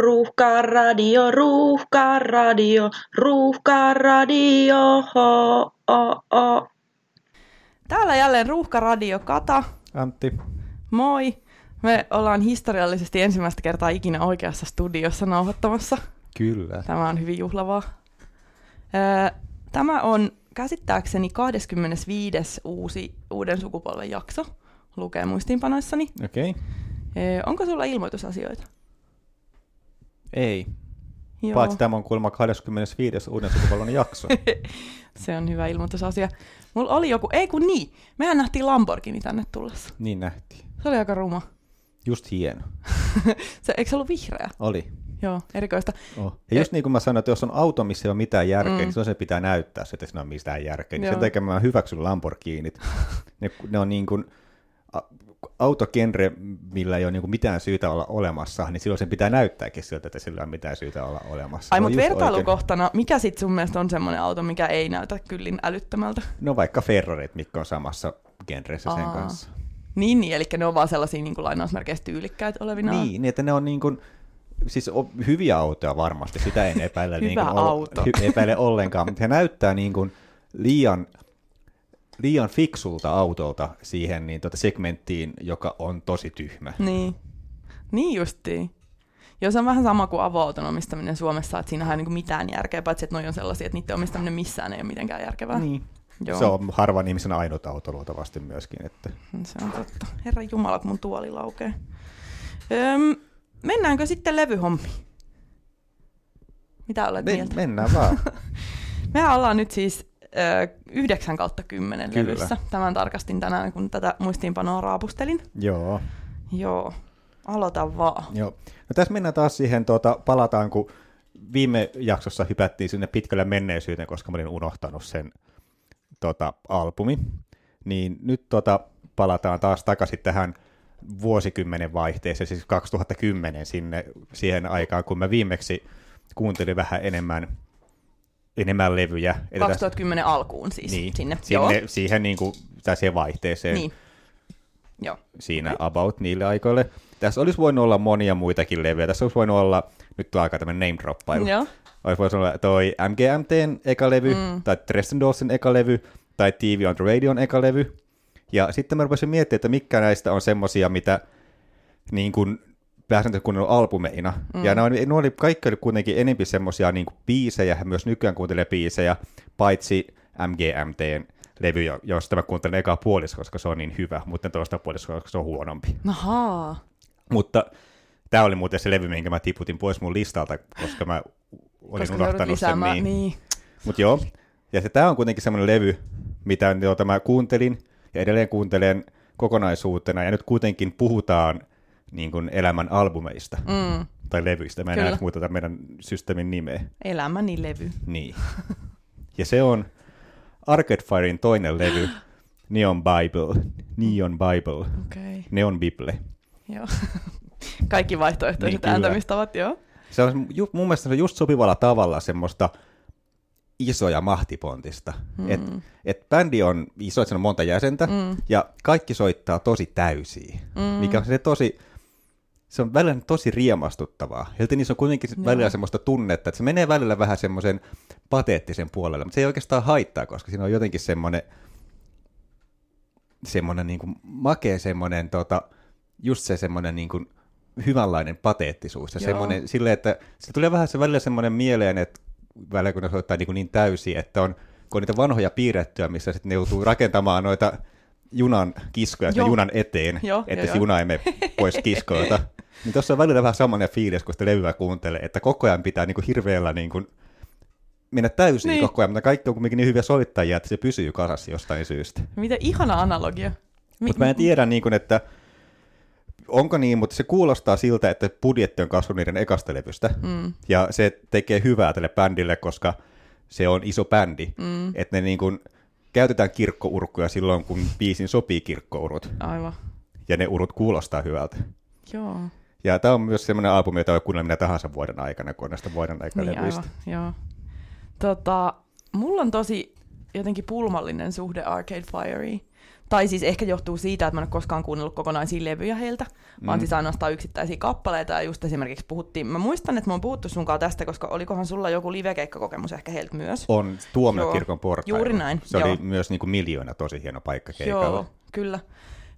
ruuhka radio, ruuhka radio, ruuhka radio, ho, o, o. Täällä jälleen Ruuhka Radio Kata. Antti. Moi. Me ollaan historiallisesti ensimmäistä kertaa ikinä oikeassa studiossa nauhoittamassa. Kyllä. Tämä on hyvin juhlavaa. Öö, Tämä on käsittääkseni 25. uusi uuden sukupolven jakso, lukee muistiinpanoissani. Okei. Okay. Öö, Onko sulla ilmoitusasioita? Ei. Joo. Paitsi tämä on kuulemma 25. uuden sukupolven jakso. Se on hyvä ilmoitusasia. Mulla oli joku, ei kun niin, mehän nähtiin Lamborghini tänne tullessa. niin nähtiin. Se oli aika ruma. Just hieno. Se, eikö se ollut vihreä? Oli. Joo, erikoista. Oh. Ja just niin kuin mä sanoin, että jos on auto, missä ei ole mitään järkeä, Mm. niin se pitää näyttää, että siinä on mitään järkeä. Niin sen takia mä hyväksyn Lamborghinit. Ne, ne on niin kuin autogenre, millä ei ole niin mitään syytä olla olemassa, niin silloin sen pitää näyttääkin siltä, että sillä on mitään syytä olla olemassa. Ai, on mutta just oikein- vertailukohtana, mikä sit sun mielestä on semmoinen auto, mikä ei näytä kyllin älyttömältä? No vaikka Ferrarit, mitkä on samassa genressä sen Aa. kanssa. Niin, niin, eli ne on vaan sellaisia niin kuin lainausmerkeissä tyylikkäitä olevina. Niin, niin, että ne on niin kuin, siis o- hyviä autoja varmasti, sitä en epäile, Hyvä niin kuin, auto. epäile ollenkaan, mutta he näyttää niin kuin liian, liian fiksulta autolta siihen niin tuota segmenttiin, joka on tosi tyhmä. Niin, niin justiin. Joo, se on vähän sama kuin avoauton omistaminen Suomessa, että siinähän ei niin kuin mitään järkeä, paitsi että noi on sellaisia, että niiden omistaminen missään ei ole mitenkään järkevää. Niin. Joo, Se on harvan ihmisen ainut auto luultavasti myöskin. Että. se on totta. Herra Jumala, kun mun tuoli laukee. Öm, mennäänkö sitten levyhommiin? Mitä olet Men, mieltä? mennään vaan. Mehän ollaan nyt siis 9 kautta 10 Kyllä. levyssä. Tämän tarkastin tänään, kun tätä muistiinpanoa raapustelin. Joo. Joo, aloita vaan. Joo. No tässä mennään taas siihen, tuota, palataan, kun viime jaksossa hypättiin sinne pitkälle menneisyyteen, koska mä olin unohtanut sen tota, albumi. Niin nyt tota, palataan taas takaisin tähän vuosikymmenen vaihteeseen, siis 2010 sinne siihen aikaan, kun mä viimeksi kuuntelin vähän enemmän, enemmän levyjä. Eli tässä- 2010 alkuun siis niin, sinne. sinne Joo. siihen, niin kuin, tai siihen vaihteeseen Niin. Joo. siinä about niille aikoille. Tässä olisi voinut olla monia muitakin levyjä. Tässä olisi voinut olla, nyt tulee aika tämmöinen name droppailu. Joo. Olisi voinut olla toi MGMTn eka levy, mm. tai Dresden Dollsin eka levy, tai TV on the Radion eka levy. Ja sitten mä rupesin miettimään, että mitkä näistä on semmosia, mitä niin kuin ne on albumeina. Mm. Ja ne, on, ne oli, kaikki oli kuitenkin enempi semmosia niin biisejä, ja myös nykyään kuuntelee biisejä, paitsi MGMTn levy, jo- josta mä kuuntelen eka puolisko, koska se on niin hyvä, mutta toista puolisko, koska se on huonompi. Ahaa. Mutta tämä oli muuten se levy, minkä mä tiputin pois mun listalta, koska mä olin Koska unohtanut sen niin. niin. Mutta joo, ja se, tämä on kuitenkin semmoinen levy, mitä jota mä kuuntelin ja edelleen kuuntelen kokonaisuutena, ja nyt kuitenkin puhutaan niin kuin elämän albumeista Mm. tai levyistä. Mä en enää muuteta meidän systeemin nimeä. Elämäni levy. Niin. Ja se on Arcade Firein toinen levy, Neon Bible, Neon Bible, okay. Neon Bible. joo. Kaikki vaihtoehtoiset Niin, ääntämistavat, joo. Se on ju, mun mielestä se on just sopivalla tavalla semmoista isoja mahtipontista. Mm. Et, et bändi on iso, että on monta jäsentä, mm. ja kaikki soittaa tosi täysiä, mm. mikä on se tosi, se on välillä tosi riemastuttavaa. Silti niissä on kuitenkin Joo. välillä semmoista tunnetta, että se menee välillä vähän semmoisen pateettisen puolelle, mutta se ei oikeastaan haittaa, koska siinä on jotenkin semmoinen, semmoinen niin kuin makea semmoinen, tota, just se semmoinen niin kuin hyvänlainen pateettisuus. Ja Joo. semmoinen, silleen, että se tulee vähän se välillä semmoinen mieleen, että välillä kun ne soittaa niin, kuin niin täysin, että on, kun on niitä vanhoja piirrettyjä, missä sitten ne joutuu rakentamaan noita junan kiskoja junan eteen, Joo, että joo, se joo. juna ei mene pois kiskoilta. niin tuossa on välillä vähän samanen fiilis, kun sitä levyä kuuntelee, että koko ajan pitää niin kuin hirveällä niin kuin mennä täysin Niin. koko ajan, mutta kaikki on kuitenkin niin hyviä soittajia, että se pysyy kasassa jostain syystä. Miten ihana analogia. Mi- Mutta mä en tiedä, niin kuin, että onko niin, mutta se kuulostaa siltä, että budjetti on kasvanut niiden ekasta levystä. Mm. Ja se tekee hyvää tälle bändille, koska se on iso bändi. Mm. Että ne niin kuin, käytetään kirkkourkkuja silloin, kun biisin sopii kirkkourut. Aivan. Ja ne urut kuulostaa hyvältä. Joo. Ja tämä on myös semmoinen albumi, jota voi kuunnella minä tahansa vuoden aikana, kun on näistä vuoden aikana Niin, levyistä. aivan. Joo. Tota, mulla on tosi jotenkin pulmallinen suhde Arcade Fireen. Tai siis ehkä johtuu siitä, että mä en ole koskaan kuunnellut kokonaisia levyjä heiltä, mm. vaan siis ainoastaan yksittäisiä kappaleita. Ja just esimerkiksi puhuttiin, mä muistan, että mä oon puhuttu sunkaan tästä, koska olikohan sulla joku livekeikkakokemus ehkä heiltä myös. On Tuomiokirkon portailla. Juuri näin. Se joo. oli myös niin kuin miljoona tosi hieno paikka keikalla. Joo, kyllä.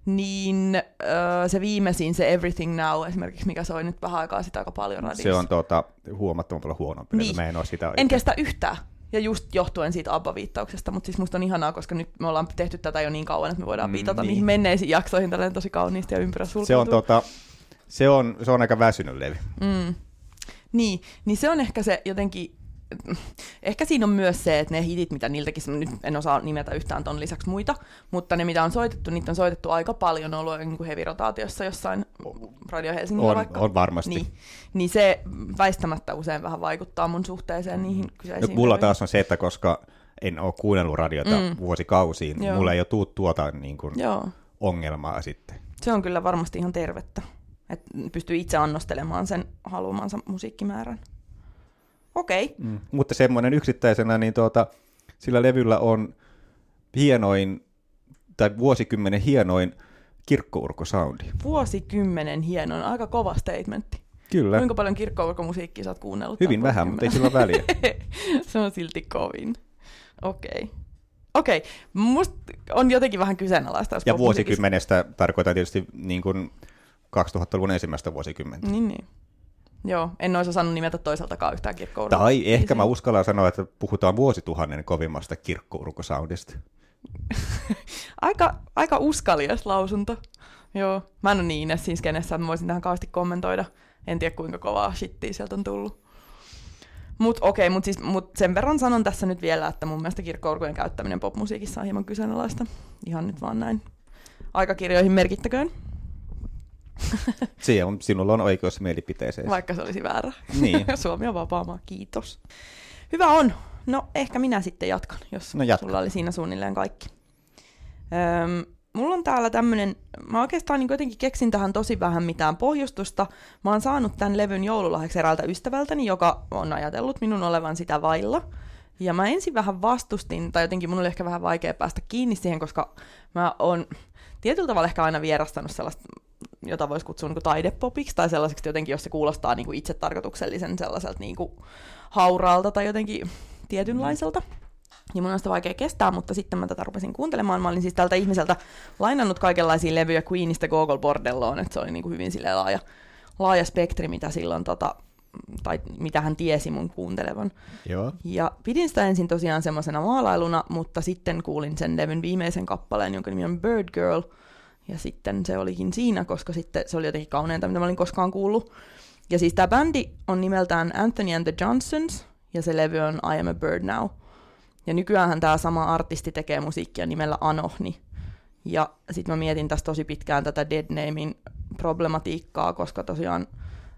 Niin äh, se viimeisin, se Everything Now esimerkiksi, mikä soi nyt vähän aikaa sitä aika paljon radiossa. Se on tuota, huomattavan paljon huonompi. Niin. Mä en ole sitä En kestä yhtään. Ja just johtuen siitä ABBA-viittauksesta, mutta siis musta on ihanaa, koska nyt me ollaan tehty tätä jo niin kauan, että me voidaan Mm, viitata niin. niihin menneisiin jaksoihin tälleen tosi kauniisti ja ympyrä Se on, tota, se, on, se on aika väsynyt levy. Mm. Niin, niin se on ehkä se jotenkin, ehkä siinä on myös se, että ne hitit, mitä niiltäkin, nyt en osaa nimetä yhtään ton lisäksi muita, mutta ne mitä on soitettu, niitä on soitettu aika paljon ollut niin heavy-rotaatiossa jossain Radio Helsingillä On, vaikka. on varmasti. Niin, niin se väistämättä usein vähän vaikuttaa mun suhteeseen niihin No, kyseisiin. mulla levyihin. taas on se, että koska en ole kuunnellut radiota Mm. mm. vuosikausiin, Joo. mulla ei ole tuu tuota niin kuin, Joo, ongelmaa sitten. se on kyllä varmasti ihan tervettä, että pystyy itse annostelemaan sen haluamansa musiikkimäärän. Okei, Mm. Mutta semmoinen yksittäisenä, niin tuota, sillä levyllä on hienoin, tai vuosikymmenen hienoin kirkkourkosoundi. vuosikymmenen hienoin, aika kova statementti. Kyllä, Kuinka paljon kirkkourkomusiikkia sä oot kuunnellut? hyvin vähän, mutta ei sillä väliä. se on silti kovin. Okei. Okei, musta on jotenkin vähän kyseenalaista. Ja vuosikymmenestä tarkoitan tietysti niin kuin 2000-luvun ensimmäistä vuosikymmentä. Niin, niin. Joo, en olisi osannut nimetä toiseltakaan yhtään kirkkourkoa. Tai ehkä mä uskallan sanoa, että puhutaan vuosituhannen kovimmasta kirkkourkosoundista. Aika, aika uskalias lausunto. Joo, mä en ole niin Ines siinä skenessä, että mä voisin tähän kauheasti kommentoida. En tiedä kuinka kovaa shittiä sieltä on tullut. Mut okei, mut, siis, mut sen verran sanon tässä nyt vielä, että mun mielestä kirkkourkujen käyttäminen popmusiikissa on hieman kyseenalaista. Ihan nyt vaan näin aikakirjoihin merkittäköön, On, sinulla on oikeus mielipiteeseen. vaikka se olisi väärä. Niin. Suomi on vapaa maa, kiitos. Hyvä on. No ehkä minä sitten jatkan, jos No jatka. sulla oli siinä suunnilleen kaikki. Öm, mulla on täällä tämmönen, mä oikeastaan niin jotenkin keksin tähän tosi vähän mitään pohjustusta. Mä oon saanut tämän levyn joululahjaksi eräältä ystävältäni, joka on ajatellut minun olevan sitä vailla. Ja mä ensin vähän vastustin, tai jotenkin mun oli ehkä vähän vaikea päästä kiinni siihen, koska mä oon tietyllä tavalla ehkä aina vierastanut sellaista, jota voisi kutsua niin taidepopiksi, tai sellaiseksi jotenkin, jos se kuulostaa niin itse tarkoituksellisen sellaiselta niin kuin hauraalta tai jotenkin tietynlaiselta. Ja mun on sitä vaikea kestää, mutta sitten mä tätä rupesin kuuntelemaan. Mä olin siis tältä ihmiseltä lainannut kaikenlaisia levyjä Queenista Google Bordelloon, että se oli niin kuin hyvin silleen laaja, laaja spektri, mitä silloin tota, tai mitä hän tiesi mun kuuntelevan. Joo. Ja pidin sitä ensin tosiaan semmoisena maalailuna, mutta sitten kuulin sen levyn viimeisen kappaleen, jonka nimi on Bird Girl. Ja sitten se olikin siinä, koska sitten se oli jotenkin kauneinta, mitä mä olin koskaan kuullut. Ja siis tämä bändi on nimeltään Anthony and the Johnsons, ja se levy on I Am a Bird Now. Ja nykyään tämä sama artisti tekee musiikkia nimellä Anohni. Ja sitten mä mietin tässä tosi pitkään tätä Dead Namein problematiikkaa, koska tosiaan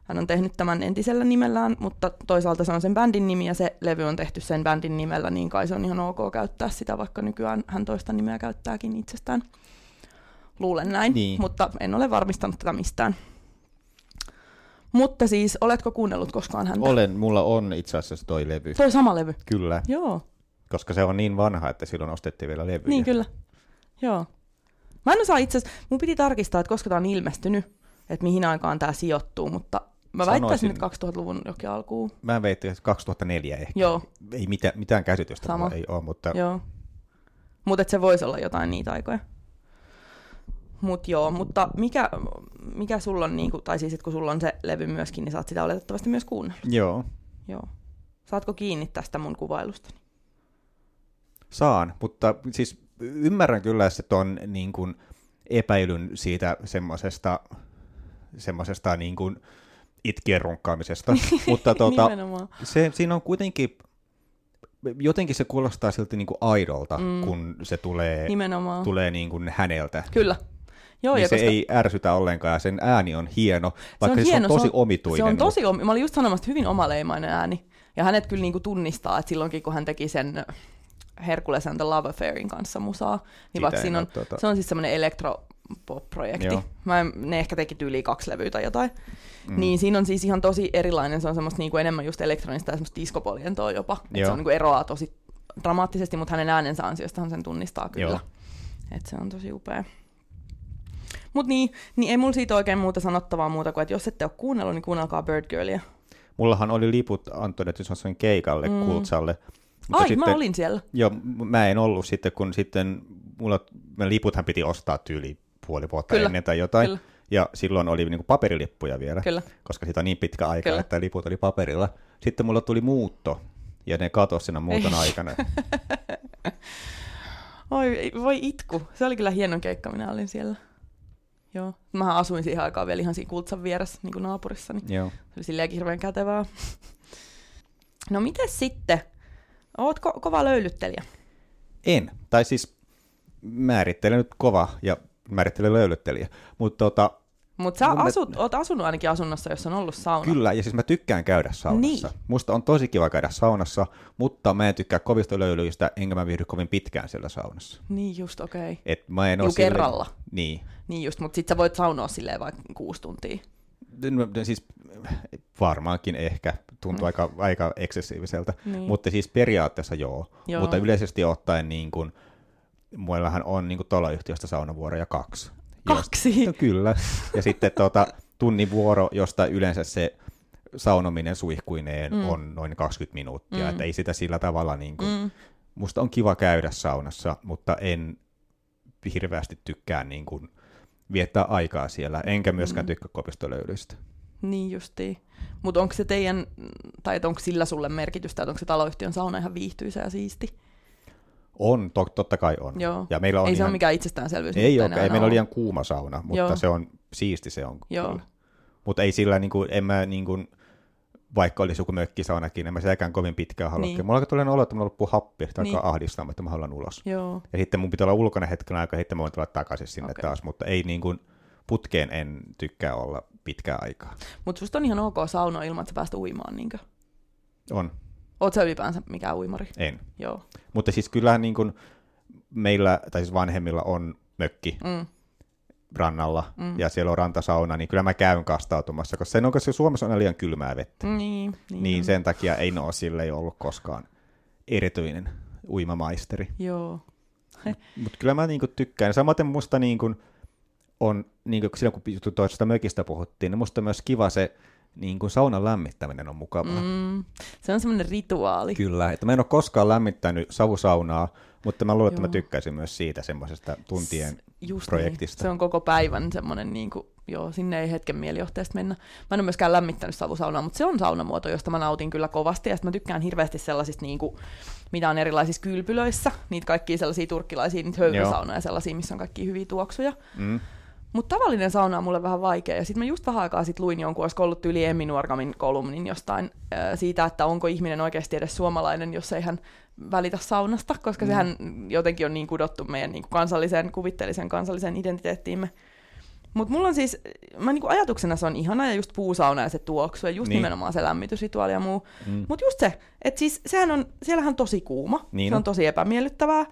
hän on tehnyt tämän entisellä nimellään, mutta toisaalta se on sen bändin nimi ja se levy on tehty sen bändin nimellä, niin kai se on ihan ok käyttää sitä, vaikka nykyään hän toista nimeä käyttääkin itsestään. Luulen näin, Niin. mutta en ole varmistanut tätä mistään. Mutta siis, oletko kuunnellut koskaan häntä? Olen, mulla on itse asiassa toi levy. Toi sama levy. Kyllä, Joo, koska se on niin vanha, että silloin ostettiin vielä levyjä. niin kyllä. Joo. Mä en osaa itse asiassa, mun piti tarkistaa, että koska tämä on ilmestynyt, että mihin aikaan tämä sijoittuu, mutta mä väittäisin, Sanoisin- että 2000-luvun jokin alkuun. Mä veitin, että 2004 ehkä. Joo, Ei mitään, mitään käsitystä Sama. ei ole, mutta Joo. Mutta se voisi olla jotain niitä aikoja. Mut joo, mutta mikä, mikä sulla on, niinku, tai siis et kun sulla on se levy myöskin, niin saat sitä oletettavasti myös kuunnella. joo, Joo. Saatko kiinni tästä mun kuvailustani? saan. Mutta siis ymmärrän kyllä se ton niin kuin epäilyn siitä semmoisesta semmosesta niin kuin itkien runkkaamisesta. mutta tota, Nimenomaan. se, siinä on kuitenkin, jotenkin se kuulostaa silti niin kuin aidolta, mm. kun se tulee, Nimenomaan. tulee niin kuin häneltä. Kyllä. Joo, niin ja se koska ei ärsytä ollenkaan ja sen ääni on hieno, vaikka se, hieno, on tosi se on, omituinen. Se on tosi omi. Mä olin just sanomassa, että hyvin omaleimainen ääni. Ja hänet kyllä niinku tunnistaa, että silloinkin kun hän teki sen Hercules and the Love Affairin kanssa musaa, niin vaikka siinä on, oo tota- se on siis semmoinen elektropop-projekti. Joo. Mä en, ne ehkä teki tyyliin kaksi levyä tai jotain. Mm. Niin siinä on siis ihan tosi erilainen, se on semmoista niinku enemmän just elektronista ja semmoista diskopoljentoa jopa. Et se on niinku eroaa tosi dramaattisesti, mutta hänen äänensä ansiostahan sen tunnistaa kyllä. Joo. Et se on tosi upea. Mut niin, niin ei mulla siitä oikein muuta sanottavaa muuta kuin, että jos ette ole kuunnellut, niin kuunnelkaa Bird Girlia. Mullahan oli liput Antoinette Johnsonin keikalle, mm. Kultsalle. Mutta Ai, sitten, mä olin siellä. Joo, mä en ollut sitten, kun sitten mulla, liputhan piti ostaa tyyli puoli vuotta Kyllä. ennen tai jotain. Kyllä. Ja silloin oli niin kuin paperilippuja vielä, Kyllä. koska siitä on niin pitkä aika, Kyllä. että liput oli paperilla. Sitten mulla tuli muutto, ja ne katosi siinä muuton Ei. aikana. Oi, voi itku. Se oli kyllä hieno keikka, minä olin siellä. Joo. Mä asuin siihen aikaan vielä ihan siinä Kultsan vieressä niin kuin naapurissa, niin Joo. se oli silleen hirveän kätevää. no miten sitten? Oot ko- kova löylyttelijä? En. Tai siis määrittelen nyt kova ja määrittelen löylyttelijä. Mutta tota, mutta sä asut, me... oot asunut ainakin asunnossa, jossa on ollut sauna. Kyllä, ja siis mä tykkään käydä saunassa. Niin. Musta on tosi kiva käydä saunassa, mutta mä en tykkää kovista löylyistä, enkä mä viihdy kovin pitkään siellä saunassa. Niin just, okei. Okay. Et mä en ole silleen... kerralla. Niin. Niin just, mutta sit sä voit saunoa silleen vaikka kuusi tuntia. Siis varmaankin ehkä, tuntuu mm. aika, aika eksessiiviseltä, niin. mutta siis periaatteessa joo. joo. Mutta yleisesti ottaen niin kun, muillahan on niin taloyhtiöstä saunavuoroja kaksi. Kaksi? No, kyllä. Ja sitten tuota, tunnin vuoro, josta yleensä se saunominen suihkuineen mm. on noin 20 minuuttia. Mm. Että ei sitä sillä tavalla, niin kuin, mm. musta on kiva käydä saunassa, mutta en hirveästi tykkää niin kuin, viettää aikaa siellä, enkä myöskään mm. tykkää kopistolöylyistä. Niin justiin. Mutta onko se teidän, tai onko sillä sulle merkitystä, että onko se taloyhtiön sauna ihan viihtyisä ja siisti? On, to, totta kai on. Joo. Ja meillä on ei ihan, se ole mikään itsestäänselvyys. Ei ole, ei meillä ole liian kuuma sauna, mutta Joo. se on siisti se on Joo. kyllä. Mutta ei sillä, niin kuin, en mä niin kuin, vaikka olisi joku mökkisaunakin, en mä sielläkään kovin pitkään halua. Niin. Mulla tulee olo, että mulla loppuu happi, tai niin. ahdistaa, että mä haluan ulos. Joo. Ja sitten mun pitää olla ulkona hetken aikaa, sitten mä voin tulla takaisin sinne okay. taas, mutta ei niin kuin, putkeen en tykkää olla pitkää aikaa. Mutta susta on ihan ok sauno ilman, että sä päästä uimaan, niinkö? On. Sä ylipäänsä mikään uimari? En. Joo. Mutta siis kyllähän niin kuin meillä, tai siis vanhemmilla on mökki mm. rannalla, mm. ja siellä on rantasauna, niin kyllä mä käyn kastautumassa, koska sen on, koska Suomessa on liian kylmää vettä. Niin, niin, niin sen takia ei ole sille ollut koskaan erityinen uimamaisteri. Joo. Mutta kyllä mä niinku tykkään. Samaten musta niinku on, niinku silloin kun toisesta mökistä puhuttiin, niin musta on myös kiva se, niin kuin saunan lämmittäminen on mukavaa. Mm, se on semmoinen rituaali. Kyllä, että mä en ole koskaan lämmittänyt savusaunaa, mutta mä luulen, että mä tykkäisin myös siitä semmoisesta tuntien Just niin. projektista. Niin. Se on koko päivän semmoinen, niin kuin, joo, sinne ei hetken mielijohteesta mennä. Mä en ole myöskään lämmittänyt savusaunaa, mutta se on saunamuoto, josta mä nautin kyllä kovasti, ja mä tykkään hirveästi sellaisista, niin kuin, mitä on erilaisissa kylpylöissä, niitä kaikkia sellaisia turkkilaisia, niitä höyrysaunoja, sellaisia, missä on kaikki hyviä tuoksuja. Mm. Mutta tavallinen sauna on mulle vähän vaikea. Ja sitten mä just vähän aikaa sitten luin jonkun, olisiko ollut yli Emmi Nuorgamin kolumnin jostain ää, siitä, että onko ihminen oikeasti edes suomalainen, jos ei hän välitä saunasta, koska mm. sehän jotenkin on niin kudottu meidän niin kansalliseen, kuvitteellisen kansallisen identiteettiimme. Mutta mulla on siis, mä niinku ajatuksena se on ihana ja just puusauna ja se tuoksu ja just niin. nimenomaan se lämmitysrituaali ja muu. Mm. Mutta just se, että siis sehän on, siellähän on tosi kuuma, niin se on tosi epämiellyttävää.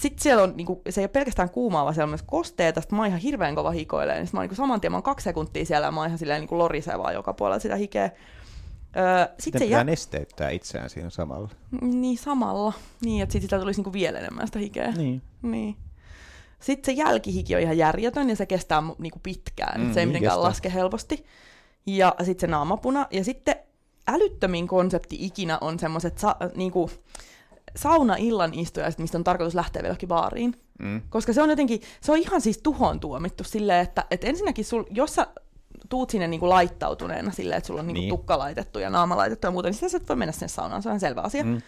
Sitten siellä on, niinku, se ei ole pelkästään kuumaa, vaan siellä on myös kosteeta, sitten mä oon ihan hirveän kova hikoilee, niin mä oon niinku, saman tien, mä oon kaksi sekuntia siellä, ja mä oon ihan silleen niinku lorisevaa joka puolella sitä hikeä. Öö, sit se pitää jä... nesteyttää itseään siinä samalla. Niin, samalla. Niin, että sitten sitä tulisi niinku vielä enemmän sitä hikeä. Niin. niin. Sitten se jälkihiki on ihan järjetön ja se kestää niinku pitkään. Mm, se ei niin mitenkään kestää. laske helposti. Ja sitten se naamapuna. Ja sitten älyttömin konsepti ikinä on semmoiset sa- niinku, sauna-illan istujaiset, mistä on tarkoitus lähteä vielä baariin. Mm. Koska se on jotenkin, se on ihan siis tuhoon tuomittu silleen, että, että ensinnäkin sul, jos sä tuut sinne niinku laittautuneena silleen, että sulla on niinku niin. tukka laitettu ja naama laitettu ja muuta, niin sä et voi mennä sinne saunaan, se on selvä asia. Mm.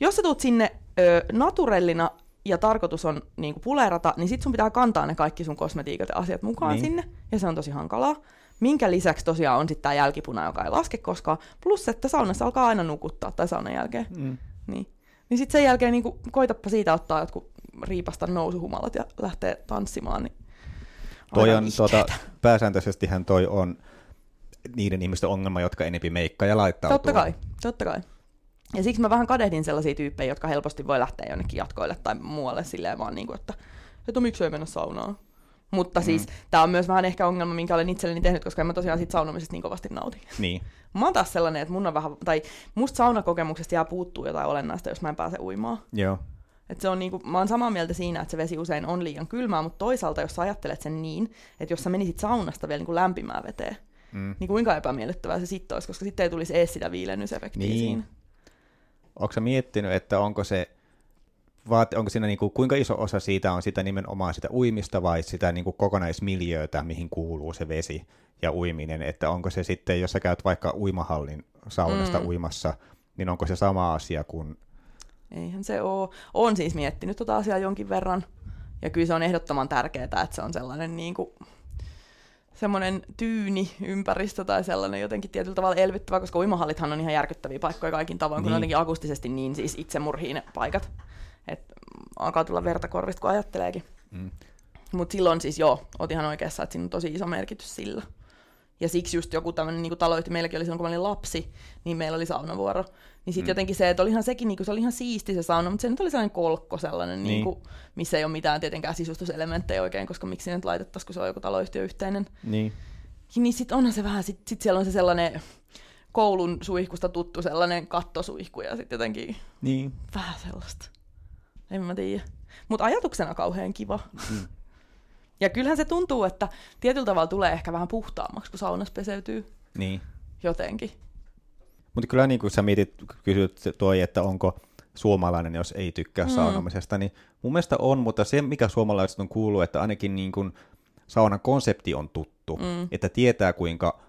Jos sä tuut sinne ö, naturellina ja tarkoitus on niinku pulerata, niin sit sun pitää kantaa ne kaikki sun kosmetiikat ja asiat mukaan niin. sinne, ja se on tosi hankalaa. Minkä lisäksi tosiaan on sitten tämä jälkipuna, joka ei laske koskaan, plus että saunassa alkaa aina nukuttaa tai saunan jälkeen. Mm. Niin. Niin sitten sen jälkeen niin koitappa siitä ottaa jotkut riipasta nousuhumalat ja lähtee tanssimaan. Niin toi on, tuota, pääsääntöisestihän toi on niiden ihmisten ongelma, jotka enempi meikkaa ja laittautuu. Totta kai, totta kai. Ja siksi mä vähän kadehdin sellaisia tyyppejä, jotka helposti voi lähteä jonnekin jatkoille tai muualle silleen vaan, niin kuin, että, että miksei mennä saunaan. Mutta mm. siis tämä on myös vähän ehkä ongelma, minkä olen itselleni tehnyt, koska en mä tosiaan siitä saunomisesta niin kovasti nauti. Niin. Mä oon taas sellainen, että mun on vähän, tai musta saunakokemuksesta jää puuttuu jotain olennaista, jos mä en pääse uimaan. Joo. Et se on niinku, mä oon samaa mieltä siinä, että se vesi usein on liian kylmää, mutta toisaalta jos sä ajattelet sen niin, että jos sä menisit saunasta vielä niinku lämpimään veteen, mm. niin kuinka epämiellyttävää se sitten olisi, koska sitten ei tulisi edes sitä viilennysefektiä Niin. siinä. Onko sä miettinyt, että onko se, vaat, onko siinä niinku, kuinka iso osa siitä on sitä nimenomaan sitä uimista vai sitä niinku kokonaismiljöötä, mihin kuuluu se vesi ja uiminen, että onko se sitten, jos sä käyt vaikka uimahallin saunasta mm. uimassa, niin onko se sama asia kuin, Eihän se ole. Olen siis miettinyt tota asiaa jonkin verran. Ja kyllä se on ehdottoman tärkeää, että se on sellainen niin kuin, semmoinen tyyni ympäristö tai sellainen jotenkin tietyllä tavalla elvyttävä, koska uimahallithan on ihan järkyttäviä paikkoja kaikin tavoin, kun Niin. ne on jotenkin akustisesti niin siis itsemurhiin paikat. Alkaa tulla verta korvista, kun ajatteleekin. mm, Mutta silloin siis joo, oot ihan oikeassa, että siinä on tosi iso merkitys sillä. Ja siksi just joku tämmöinen niin taloyhtiö, meilläkin oli silloin, kun mä olin lapsi, niin meillä oli saunavuoro. Niin sitten Mm. jotenkin se, että olihan sekin, niin kuin, se oli ihan siisti se sauna, mutta se nyt oli sellainen kolkko sellainen, niin. Niin. Niin kuin, missä ei ole mitään tietenkään sisustuselementtejä oikein, koska miksi ne nyt laitettaisiin, kun se on joku taloyhtiö yhteinen. niin, Niin sitten onhan se vähän, sitten sit siellä on se sellainen koulun suihkusta tuttu sellainen kattosuihku ja sitten jotenkin niin, vähän sellaista. En mä tiedä. Mutta ajatuksena kauhean kiva. Mm. Ja kyllähän se tuntuu, että tietyllä tavalla tulee ehkä vähän puhtaammaksi, kun saunassa peseytyy niin. jotenkin. Mutta kyllä niin kuin sä mietit, kysyt toi, että onko suomalainen, jos ei tykkää mm. saunomisesta, niin mun mielestä on, mutta se, mikä suomalaiset on kuullut, että ainakin niin kuin saunan konsepti on tuttu, mm. että tietää kuinka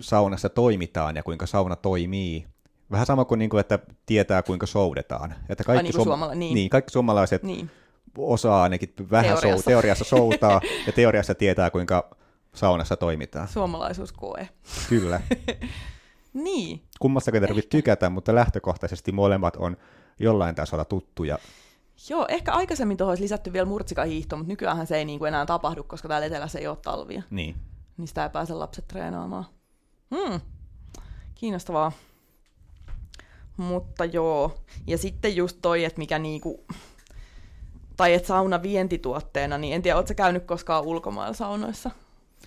saunassa toimitaan ja kuinka sauna toimii. Vähän sama kuin, niin kuin että tietää kuinka soudetaan. Että kaikki, niin kuin suomala- niin. niin, kaikki suomalaiset Niin. osaa ainakin vähän teoriassa, Teoriassa. sou, teoriassa soutaa ja teoriassa tietää kuinka saunassa toimitaan. Suomalaisuuskoe. Kyllä. Niin. Kummastakin ei tarvitse tykätä, mutta lähtökohtaisesti molemmat on jollain tasolla tuttuja. Joo, ehkä aikaisemmin tuohon olisi lisätty vielä murtsikahiihto, mutta nykyään se ei niin kuin enää tapahdu, koska täällä etelässä ei ole talvia. Niin. Niin sitä ei pääse lapset treenaamaan. Hmm. Kiinnostavaa. Mutta joo. Ja sitten just toi, että mikä niinku... Tai että sauna vientituotteena, niin en tiedä, ootko käynyt koskaan ulkomailla saunoissa?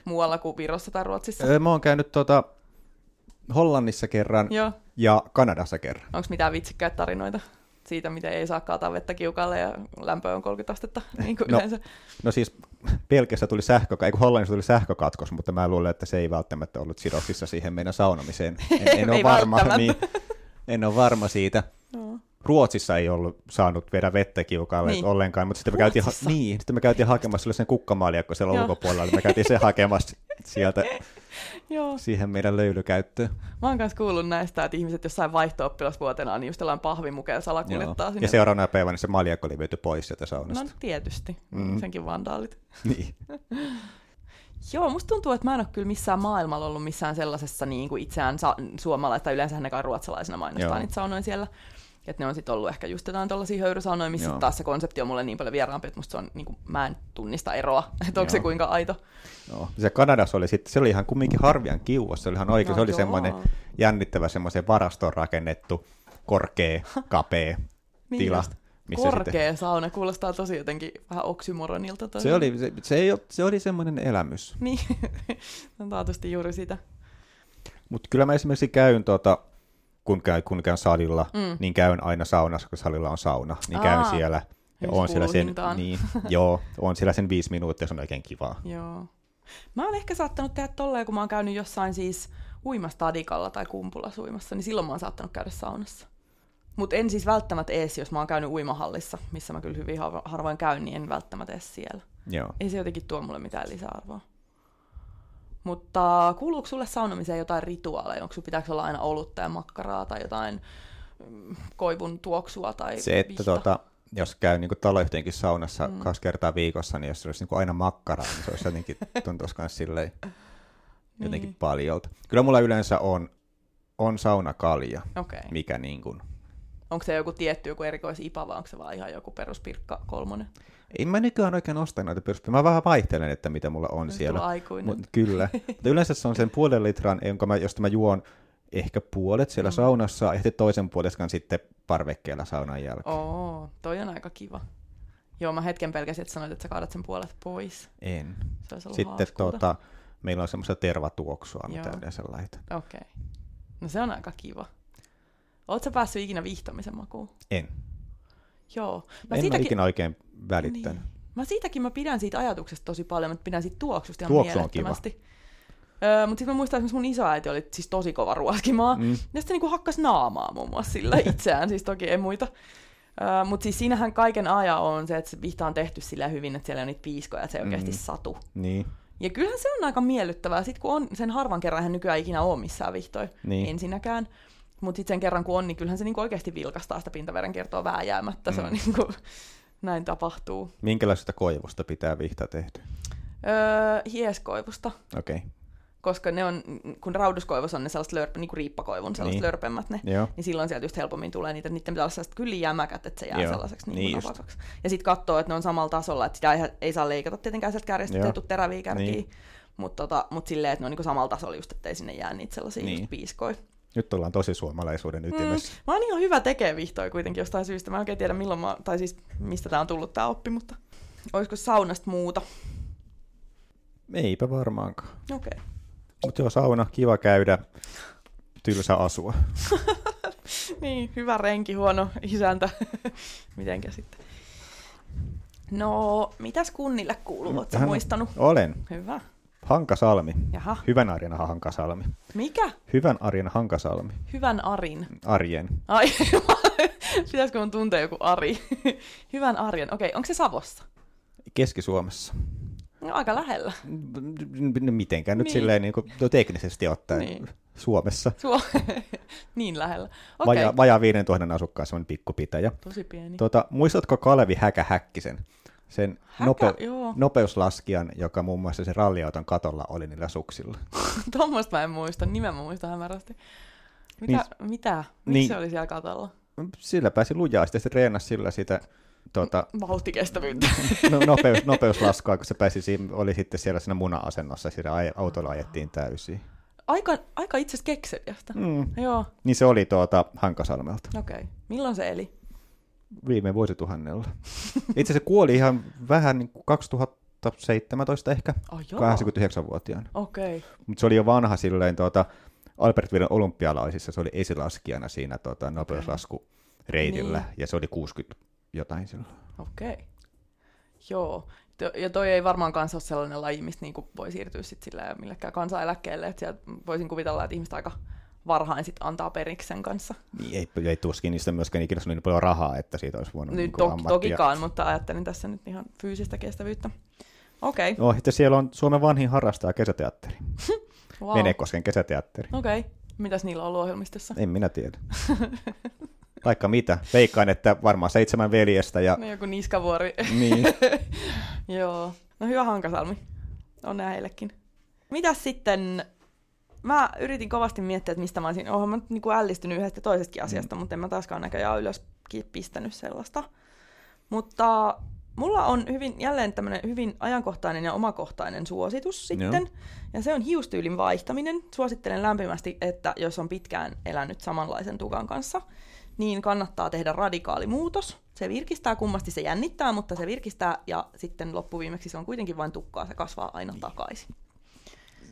Muualla kuin Virossa tai Ruotsissa? Öö, mä oon käynyt tuota Hollannissa kerran Joo. ja Kanadassa kerran. Onko mitään vitsikkäitä tarinoita siitä, miten ei saa kaataa vettä kiukalle ja lämpö on 30 astetta, niin kuin No, yleensä? No siis Pelkässä tuli sähkö, ei kun Hollannissa tuli sähkökatkos, mutta mä luulen, että se ei välttämättä ollut sidoksissa siihen meidän saunomiseen. En, en ole Ei varma, niin, en ole varma siitä. Joo. Ruotsissa ei ollut saanut vedä vettä kiukalle Niin. ollenkaan, mutta sitten me, käytiin, ha- niin, sitten me käytiin hakemassa sellaisen kukkamaljakko siellä Joo. ulkopuolella, niin me käytiin se hakemassa sieltä Joo. siihen meidän löylykäyttöön. Mä oon kanssa kuullut näistä, että ihmiset jossain vaihto-oppilasvuotena niin just tällainen pahvimukeella salakuljettaa sinne. Ja seuraavana päivänä se maljakko oli viety pois sieltä saunasta. No tietysti, mm. senkin vandaalit. Niin. Joo, musta tuntuu, että mä en ole kyllä missään maailmalla ollut missään sellaisessa niin kuin itseään sa- suomalaista, tai yleensä ne kai ruotsalaisena mainostaa Joo. niitä saunoja siellä. Että ne on sitten ollut ehkä just jotain tuollaisia höyrysaunoja, missä Joo. taas se konsepti on mulle niin paljon vieraampi, että musta se on, niin kuin, mä en tunnista eroa, että onko se kuinka aito. Joo. Se Kanadassa oli sitten, se oli ihan kumminkin harvian kiuas, se oli ihan oikein, No se oli joo. semmoinen jännittävä semmoisen varastoon rakennettu, korkea, kapea Niin tila. just. Missä Korkea sauna, kuulostaa tosi jotenkin vähän oksymoronilta. Sitten, se, oli, se, se, ei, se oli semmoinen elämys. Niin, on taatusti juuri sitä. Mutta kyllä mä esimerkiksi käyn, tota, kun, käy, kun käyn salilla, mm. Niin käyn aina saunassa, kun salilla on sauna. Niin käyn Aa, siellä. Ja on siellä sen, niin, joo, on siellä sen viisi minuuttia, se on oikein kivaa. Joo. Mä oon ehkä saattanut tehdä tolleen, kun mä oon käynyt jossain siis uimastadikalla tai kumpulassa uimassa, niin silloin mä oon saattanut käydä saunassa. Mutta en siis välttämättä ees, jos mä oon käynyt uimahallissa, missä mä kyllä hyvin harvo- harvoin käyn, niin en välttämättä ees siellä. Joo. Ei se jotenkin tuo mulle mitään lisäarvoa. Mutta kuuluuko sulle saunomiseen jotain rituaaleja? Onko sun pitääkö olla aina olutta ja makkaraa tai jotain mm, koivun tuoksua tai Se, että vihta? tota, jos käy niin taloyhtiönkin saunassa mm. kaksi kertaa viikossa, niin jos se olisi niin aina makkaraa, niin se olisi jotenkin tuntuisi myös silleen jotenkin Niin. paljolta. Kyllä mulla yleensä on, on saunakalja. Okay. mikä niin kuin, Onko se joku tietty, joku erikoisipa vai onko se vaan ihan joku peruspirkka kolmonen? ei mä nykyään oikein osta noita perus... Mä vähän vaihtelen, että mitä mulla on Nyt siellä. aikuinen. Mut, kyllä. Mutta yleensä se on sen puolen litran, jonka mä, josta mä juon ehkä puolet siellä mm. saunassa, ja sitten toisen puolestaan sitten parvekkeella saunan jälkeen. Oo, toi on aika kiva. Joo, mä hetken pelkäsin, että sanoit, että sä kaadat sen puolet pois. En. Se olisi ollut Sitten tota, meillä on semmoista tervatuoksua, mitä Joo. yleensä laitan. Okei. Okay. No se on aika kiva. Oletko päässyt ikinä vihtomisen makuun? En. Joo. Mä en siitäkin... ole ikinä oikein välittänyt. Niin. Mä siitäkin mä pidän siitä ajatuksesta tosi paljon, mutta pidän siitä tuoksusta ihan Tuoksu on kiva. Öö, mutta sitten mä muistan, että mun isoäiti oli siis tosi kova ruoskimaa. Mm. Ja sitten niinku hakkas naamaa muun muassa sillä itseään, siis toki ei muita. Öö, mutta siis siinähän kaiken aja on se, että se vihta on tehty sillä hyvin, että siellä on niitä piiskoja, että se oikeasti mm. satu. Niin. Ja kyllähän se on aika miellyttävää, sit kun on, sen harvan kerran hän nykyään ikinä ole missään vihtoja niin. ensinnäkään. Mutta sitten sen kerran kun on, niin kyllähän se niinku oikeasti vilkastaa sitä pintaverenkiertoa vääjäämättä. Mm. Se on mm. niinku, näin tapahtuu. Minkälaisesta koivusta pitää vihta tehdä? Öö, hieskoivusta. Okei. Okay koska ne on, kun rauduskoivus on ne sellaiset lörp, niin kuin riippakoivun, sellaiset niin. lörpemmät ne, Joo. niin silloin sieltä just helpommin tulee niitä, niiden pitää olla sellaiset kyllä jämäkät, että se jää Joo. sellaiseksi niin, niin napakaksi. Ja sitten katsoo, että ne on samalla tasolla, että sitä ei, ei saa leikata tietenkään sieltä kärjestä, ettei tule teräviä kärkiä, niin. mutta tota, mut silleen, että ne on niin samalla tasolla just, ettei sinne jää niitä sellaisia niin. piiskoja. Nyt ollaan tosi suomalaisuuden ytimessä. Mm, mä oon ihan hyvä tekee vihtoja kuitenkin jostain syystä. Mä en oikein tiedä milloin mä, tai siis mistä tää on tullut tää oppi, mutta olisiko saunasta muuta? Eipä varmaankaan. Okei. Okay. Mutta joo, sauna, kiva käydä, tylsä asua. niin, hyvä renki, huono isäntä. Mitenkä sitten? No, mitäs kunnille kuuluu? Oletko muistanut? Olen. Hyvä. Hankasalmi. Jaha. Hyvän arjen Hankasalmi. Mikä? Hyvän arjen Hankasalmi. Hyvän arin. Arjen. Ai, pitäisikö mun tuntea joku Ari? Hyvän arjen. Okei, onko se Savossa? Keski-Suomessa. No, aika lähellä. No, mitenkään nyt niin. silleen niin kuin, no, teknisesti ottaen niin. Suomessa. Suo- niin lähellä. Okay. Vajaa, vajaa 5000 asukkaan semmoinen pikkupitäjä. Tosi pieni. Tuota, muistatko Kalevi Häkä Häkkisen? Sen Häkä, nope- joo. nopeuslaskijan, joka muun muassa se ralliauton katolla oli niillä suksilla. Tuommoista mä en muista, nimen mä muistan hämärästi. Mitä? Niin, mitä? Miksi niin, se oli siellä katolla? Sillä pääsi lujaa, sitten se treenasi sillä sitä tuota, vauhtikestävyyttä. No, nopeus, nopeuslaskua, kun se pääsi siinä, oli sitten siellä siinä muna-asennossa, siinä autolla ajettiin täysin. Aika, aika itse asiassa kekseliästä. Mm. Joo. Niin se oli tuota Hankasalmelta. Okei. Okay. Milloin se eli? Viime vuosituhannella. Itse asiassa kuoli ihan vähän niin kuin 2017 ehkä, oh, 89-vuotiaana. Okei. Okay. Mutta se oli jo vanha silleen tuota, Albertville olympialaisissa, se oli esilaskijana siinä tuota, nopeuslaskureitillä, niin. ja se oli 60 jotain silloin. Okei. Okay. Joo. Ja toi ei varmaan kanssa ole sellainen laji, mistä niinku voi siirtyä sit sillä millekään kansaneläkkeelle. Et sieltä voisin kuvitella, että ihmiset aika varhain sit antaa periksi sen kanssa. Niin, ei, ei tuskin niistä myöskään ikinä niin paljon rahaa, että siitä olisi voinut niin, to- ammattia. Tokikaan, mutta ajattelin tässä nyt ihan fyysistä kestävyyttä. Okei. Okay. No, sitten siellä on Suomen vanhin harrastaja kesäteatteri. wow. Venekosken kesäteatteri. Okei. Okay. Mitäs niillä on ollut ohjelmistossa? En minä tiedä. Vaikka mitä. Veikkaan, että varmaan seitsemän veljestä. Ja... No joku niskavuori. Niin. Joo. No hyvä Hankasalmi. Onnea heillekin. Mitäs sitten, mä yritin kovasti miettiä, että mistä mä olisin, oonhan mä niin kuin ällistynyt yhdestä toisestakin asiasta, mm. mutta en mä taaskaan näköjään ylös pistänyt sellaista. Mutta mulla on hyvin, jälleen tämmöinen hyvin ajankohtainen ja omakohtainen suositus sitten. Joo. Ja se on hiustyylin vaihtaminen. Suosittelen lämpimästi, että jos on pitkään elänyt samanlaisen tukan kanssa, niin kannattaa tehdä radikaali muutos. Se virkistää, kummasti se jännittää, mutta se virkistää ja sitten loppuviimeksi se on kuitenkin vain tukkaa, se kasvaa aina niin. takaisin.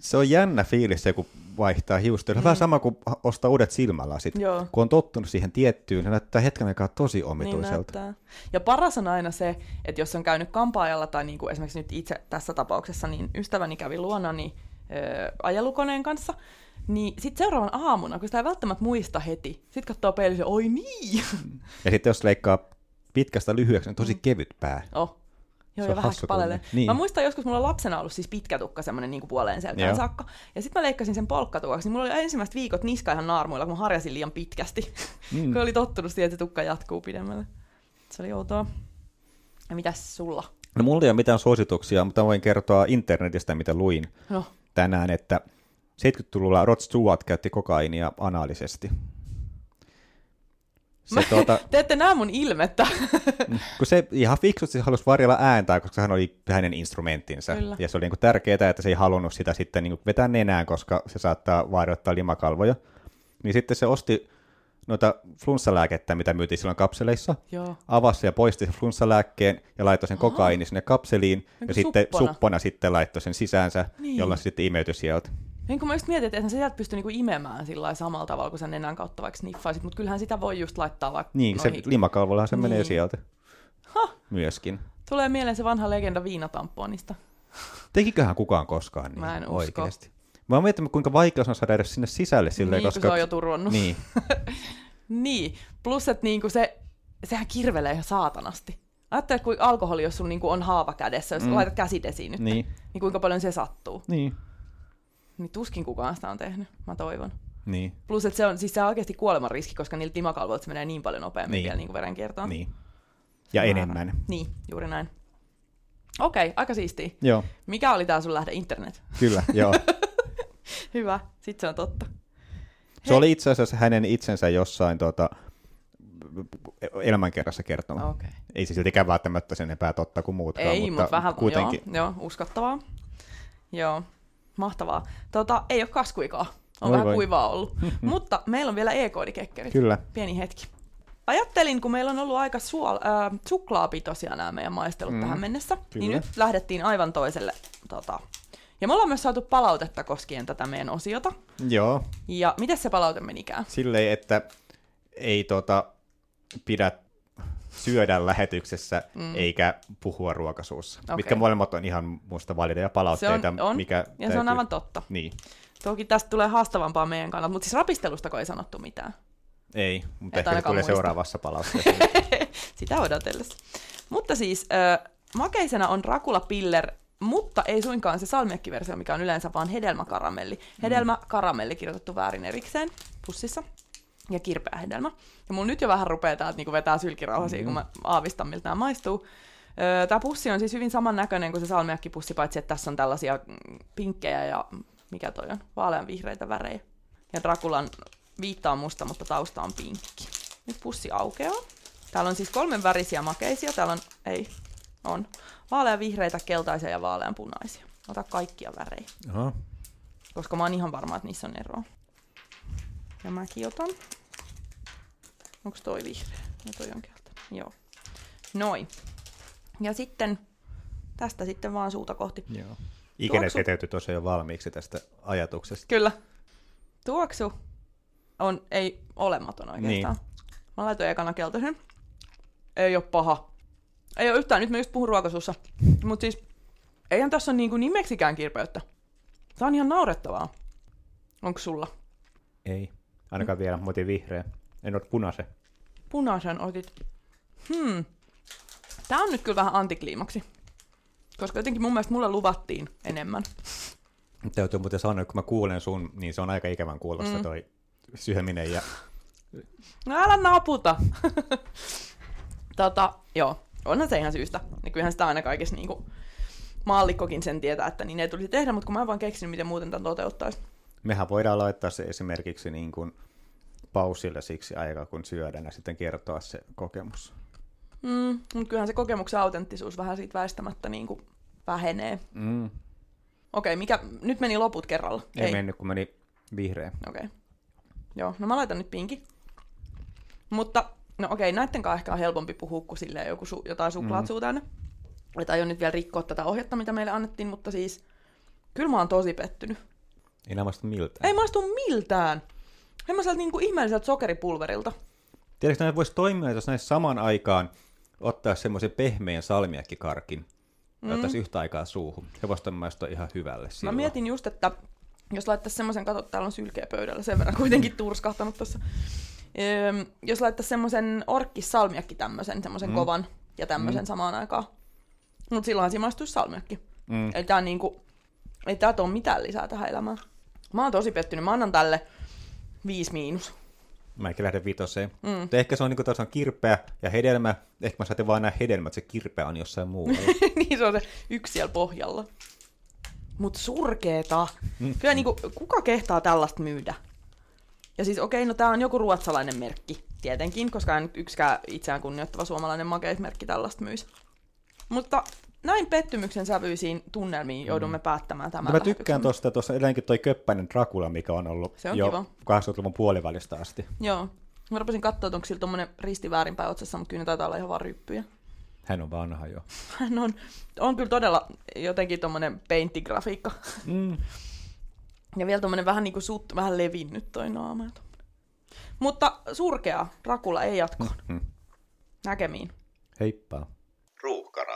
Se on jännä fiilis se, kun vaihtaa hiusta. Mm. Vähän sama kuin ostaa uudet silmälasit. Joo. Kun on tottunut siihen tiettyyn, se näyttää hetken aikaa tosi omituiselta. Niin ja paras on aina se, että jos on käynyt kampaajalla tai niin kuin esimerkiksi nyt itse tässä tapauksessa, niin ystäväni kävi luonani öö, ajelukoneen kanssa, niin sitten seuraavan aamuna, kun sitä ei välttämättä muista heti, sitten katsoo peilissä, oi niin! Ja sitten jos leikkaa pitkästä lyhyeksi, niin tosi mm. kevyt pää. Oh. Joo, ja vähän palelle. Niin. Mä muistan joskus, mulla on lapsena ollut siis pitkä tukka, semmoinen niin puoleen selkään Joo. saakka. Ja sitten mä leikkasin sen polkkatukaksi, niin mulla oli ensimmäiset viikot niska ihan naarmuilla, kun mä harjasin liian pitkästi. Mm. kun oli tottunut siihen, että se tukka jatkuu pidemmälle. Se oli outoa. Ja mitäs sulla? No mulla ei ole mitään suosituksia, mutta voin kertoa internetistä, mitä luin no. tänään, että 70-luvulla Rod Stewart käytti kokainia anaalisesti. Se, Mä, tuota, te ette näe mun ilmettä. kun se ihan fiksusti halusi varjella ääntää, koska hän oli hänen instrumenttinsa. Kyllä. Ja se oli niin kuin tärkeää, että se ei halunnut sitä sitten niin kuin vetää nenään, koska se saattaa vaarioittaa limakalvoja. Niin sitten se osti noita flunssalääkettä, mitä myytiin silloin kapseleissa, Joo. avasi ja poisti sen flunssalääkkeen ja laittoi sen kokaini sinne kapseliin, niin ja sitten suppona sitten laittoi sen sisäänsä, niin. jolloin se sitten imeytyi sieltä. Niin kun mä just mietin, että eihän se sieltä pysty niinku imemään sillä samalla tavalla, kun sen nenän kautta vaikka sniffaisit, mutta kyllähän sitä voi just laittaa vaikka Niin, se noihin- limakalvollahan se menee Niin. sieltä. Ha! Myöskin. Tulee mieleen se vanha legenda viinatamponista. Tekiköhän kukaan koskaan niin Mä en usko. oikeasti. Mä oon miettinyt, kuinka vaikea se on saada edes sinne sisälle silleen, niin, koska... kun se on jo turvonnut. Niin, Niin, plus että niinku se, sehän kirvelee ihan saatanasti. Ajattele, kuin alkoholi, jos sun niinku on haava kädessä, jos mm. laitat käsidesiin nyt, niin, niin kuinka paljon se sattuu. niin, Niin tuskin kukaan sitä on tehnyt, mä toivon. niin, Plus, että se on, siis se on oikeasti kuoleman riski, koska niillä limakalvoilta se menee niin paljon nopeammin Niin. vielä niin kuin verenkiertoon. niin. Ja enemmän. Niin, juuri näin. Okei, okay, aika siistiä. Joo, Mikä oli tää sun lähde? Internet. kyllä, joo. Hyvä, sit se on totta. Se oli itse asiassa hänen itsensä jossain tuota, elämänkerrassa kertoma. Okei. Okay. Ei se siltikään välttämättä sen enempää totta kuin muutkaan, Ei, mutta, mutta vähän, kuitenkin. Joo, joo, uskottavaa. Joo, mahtavaa. Tota, ei ole kaskuikaa. On Voi vähän voi. kuivaa ollut. mutta meillä on vielä e-koodikekkerit. Kyllä. Pieni hetki. Ajattelin, kun meillä on ollut aika suol, äh, suklaapitoisia nämä meidän maistelut Mm, mm, tähän mennessä, kyllä. niin nyt lähdettiin aivan toiselle. Tota. Ja me ollaan myös saatu palautetta koskien tätä meidän osiota. Joo, Ja miten se palaute menikään? silleen, että ei tota, pidä syödä lähetyksessä mm. eikä puhua ruokasuussa. Okay. Mitkä molemmat on ihan muista valideja palautteita. Se on, on mikä ja se on aivan totta. Niin, Toki tästä tulee haastavampaa meidän kannalta, mutta siis rapistelustako ei sanottu mitään. ei, mutta Et ehkä se tulee muista. seuraavassa palautteessa. Sitä odotellessa. Mutta siis äh, makeisena on Rakula Piller, mutta ei suinkaan se salmiakkiversio, mikä on yleensä vaan hedelmäkaramelli. Hedelmäkaramelli kirjoitettu väärin erikseen pussissa ja kirpeä hedelmä. Ja mun nyt jo vähän rupeaa täältä niinku vetää sylkirauhasia, mm. kun mä aavistan, miltä nämä maistuu. Öö, Tämä pussi on siis hyvin samannäköinen kuin se salmiakkipussi, paitsi että tässä on tällaisia mm, pinkkejä ja mikä toi on, vaaleanvihreitä värejä. Ja Drakulan viitta on musta, mutta tausta on pinkki. Nyt pussi aukeaa. Täällä on siis kolmen värisiä makeisia. Täällä on, ei, on vaaleanvihreitä, keltaisia ja vaaleanpunaisia. Ota kaikkia värejä, Aha. koska mä oon ihan varma, että niissä on eroa. Ja mäkin otan. Onks toi vihreä? Ja toi on keltainen. Joo. Noin. Ja sitten tästä sitten vaan suuta kohti. Joo. Ikenä Tuoksu- keteytyi tosiaan jo valmiiksi tästä ajatuksesta. Kyllä. Tuoksu on ei olematon oikeastaan. Niin. Mä laitoin ekana keltaisen. Ei ole paha. Ei ole yhtään, nyt mä just puhun ruokasuussa. Mutta siis, eihän tässä ole niinku nimeksikään kirpeyttä. Tää on ihan naurettavaa. Onko sulla? Ei, ainakaan vielä, mä otin vihreä. En ole punaisen. Punaisen otit. Hmm. Tää on nyt kyllä vähän antikliimaksi. Koska jotenkin mun mielestä mulle luvattiin enemmän. Täytyy muuten sanoa, että kun mä kuulen sun, niin se on aika ikävän kuulosta Mm. toi syöminen. Ja... No älä naputa. tota, joo, onhan se ihan syystä. Ja kyllähän sitä aina kaikessa niinku maallikkokin sen tietää, että niin ei tulisi tehdä, mutta kun mä en vaan keksinyt, miten muuten tämän toteuttaisi. Mehän voidaan laittaa se esimerkiksi niin kuin pausille siksi aikaa, kun syödään ja sitten kertoa se kokemus. Mm, mutta kyllähän se kokemuksen autenttisuus vähän siitä väistämättä niinku vähenee. Mm. Okei, mikä, nyt meni loput kerralla. Ei, Ei mennyt, kun meni vihreä. Okei. Joo, no mä laitan nyt pinki. Mutta, no okei, näitten kanssa ehkä on helpompi puhua kuin silleen joku su- jotain suklaat Mm. suu täynnä. Et aion nyt vielä rikkoa tätä ohjetta, mitä meille annettiin, mutta siis kyllä mä oon tosi pettynyt. Ei nämä vasta miltään. Ei maistu miltään. Semmoiselta niinku ihmeelliseltä sokeripulverilta. Tiedätkö, että voisi toimia, jos näissä saman aikaan ottaa semmoisen pehmeän salmiakkikarkin ja Mm. ottaisi yhtä aikaa suuhun. Se voisi ihan hyvälle Mä silloin. mietin just, että jos laittaisi semmoisen, kato, täällä on sylkeä pöydällä, sen verran kuitenkin turskahtanut tuossa. Öö, jos laittaisi semmoisen orkkissalmiakki tämmöisen, semmoisen Mm. mm. kovan ja tämmöisen Mm. mm. samaan aikaan. Mutta silloinhan siinä maistuisi salmiakki. Mm. Ei tää niinku, ei tää tuo mitään lisää tähän elämään. Mä oon tosi pettynyt. Mä annan tälle viisi miinus. Mäkin lähden vitoseen. Mm. Mutta ehkä se on niin kuin kirpeä ja hedelmä. Ehkä mä saatte vaan nämä hedelmät, se kirpeä on jossain muualla. niin se on se yksi siellä pohjalla. Mut surkeeta. Mm. Kyllä niinku, kuka kehtaa tällaista myydä? Ja siis okei, no tää on joku ruotsalainen merkki, tietenkin, koska en nyt yksikään itseään kunnioittava suomalainen makeismerkki tällaista myisi. Mutta näin pettymyksen sävyisiin tunnelmiin joudumme päättämään tämän mä tykkään tuosta, tuossa edelleenkin toi köppäinen Dracula, mikä on ollut Se on jo kiva. 80-luvun puolivälistä asti. Joo. Mä rupesin katsoa, että onko sillä tommonen risti väärinpäin otsassa, mutta kyllä ne taitaa olla ihan vaan ryppyjä. Hän on vanha jo. Hän on, on kyllä todella jotenkin tommonen painttigrafiikka. Mm. Ja vielä tommonen vähän niinku suut, vähän levinnyt toi naama. Mutta surkea, Rakula ei jatkoon. Mm. Näkemiin. Heippa. Ruuhkara.